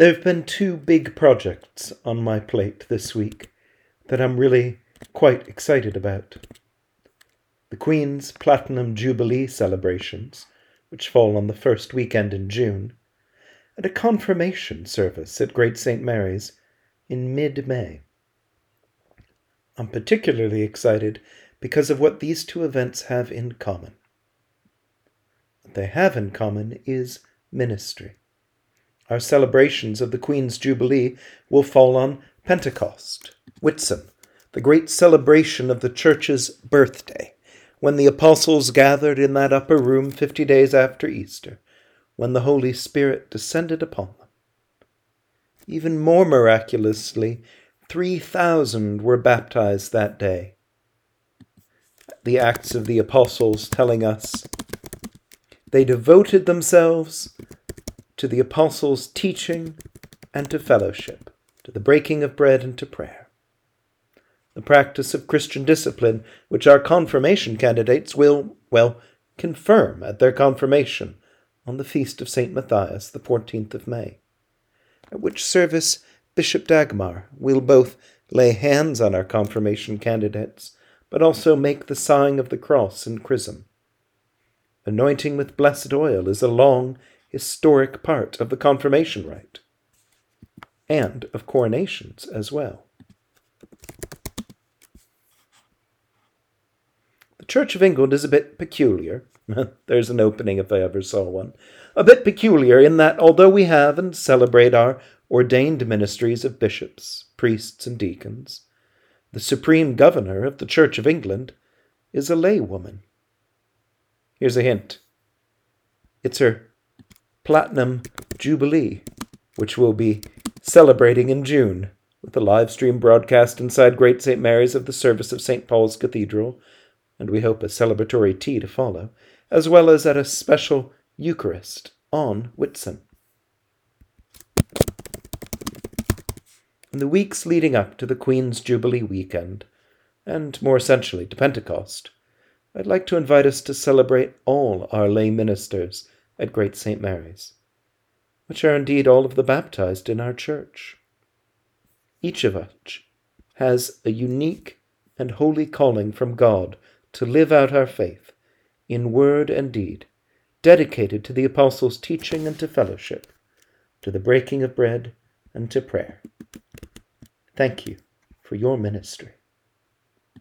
There have been two big projects on my plate this week that I'm really quite excited about. The Queen's Platinum Jubilee celebrations, which fall on the first weekend in June, and a confirmation service at Great St. Mary's in mid May. I'm particularly excited because of what these two events have in common. What they have in common is ministry. Our celebrations of the Queen's Jubilee will fall on Pentecost, Whitsun, the great celebration of the Church's birthday, when the apostles gathered in that upper room fifty days after Easter, when the Holy Spirit descended upon them. Even more miraculously, 3,000 were baptized that day. The Acts of the Apostles telling us they devoted themselves to the apostles' teaching and to fellowship, to the breaking of bread and to prayer. The practice of Christian discipline, which our confirmation candidates will, well, confirm at their confirmation on the feast of St. Matthias, the 14th of May, at which service Bishop Dagmar will both lay hands on our confirmation candidates, but also make the sign of the cross and chrism. Anointing with blessed oil is a long, historic part of the confirmation rite, and of coronations as well. The Church of England is a bit peculiar. There's an opening if I ever saw one. A bit peculiar in that although we have and celebrate our ordained ministries of bishops, priests, and deacons. The supreme governor of the Church of England is a laywoman. Here's a hint it's her Platinum Jubilee, which we'll be celebrating in June with a live stream broadcast inside Great St. Mary's of the service of St. Paul's Cathedral, and we hope a celebratory tea to follow, as well as at a special Eucharist on Whitsun. In the weeks leading up to the Queen's Jubilee weekend, and more essentially to Pentecost, I'd like to invite us to celebrate all our lay ministers at Great St. Mary's, which are indeed all of the baptized in our church. Each of us has a unique and holy calling from God to live out our faith in word and deed, dedicated to the apostles' teaching and to fellowship, to the breaking of bread and to prayer. Thank you for your ministry.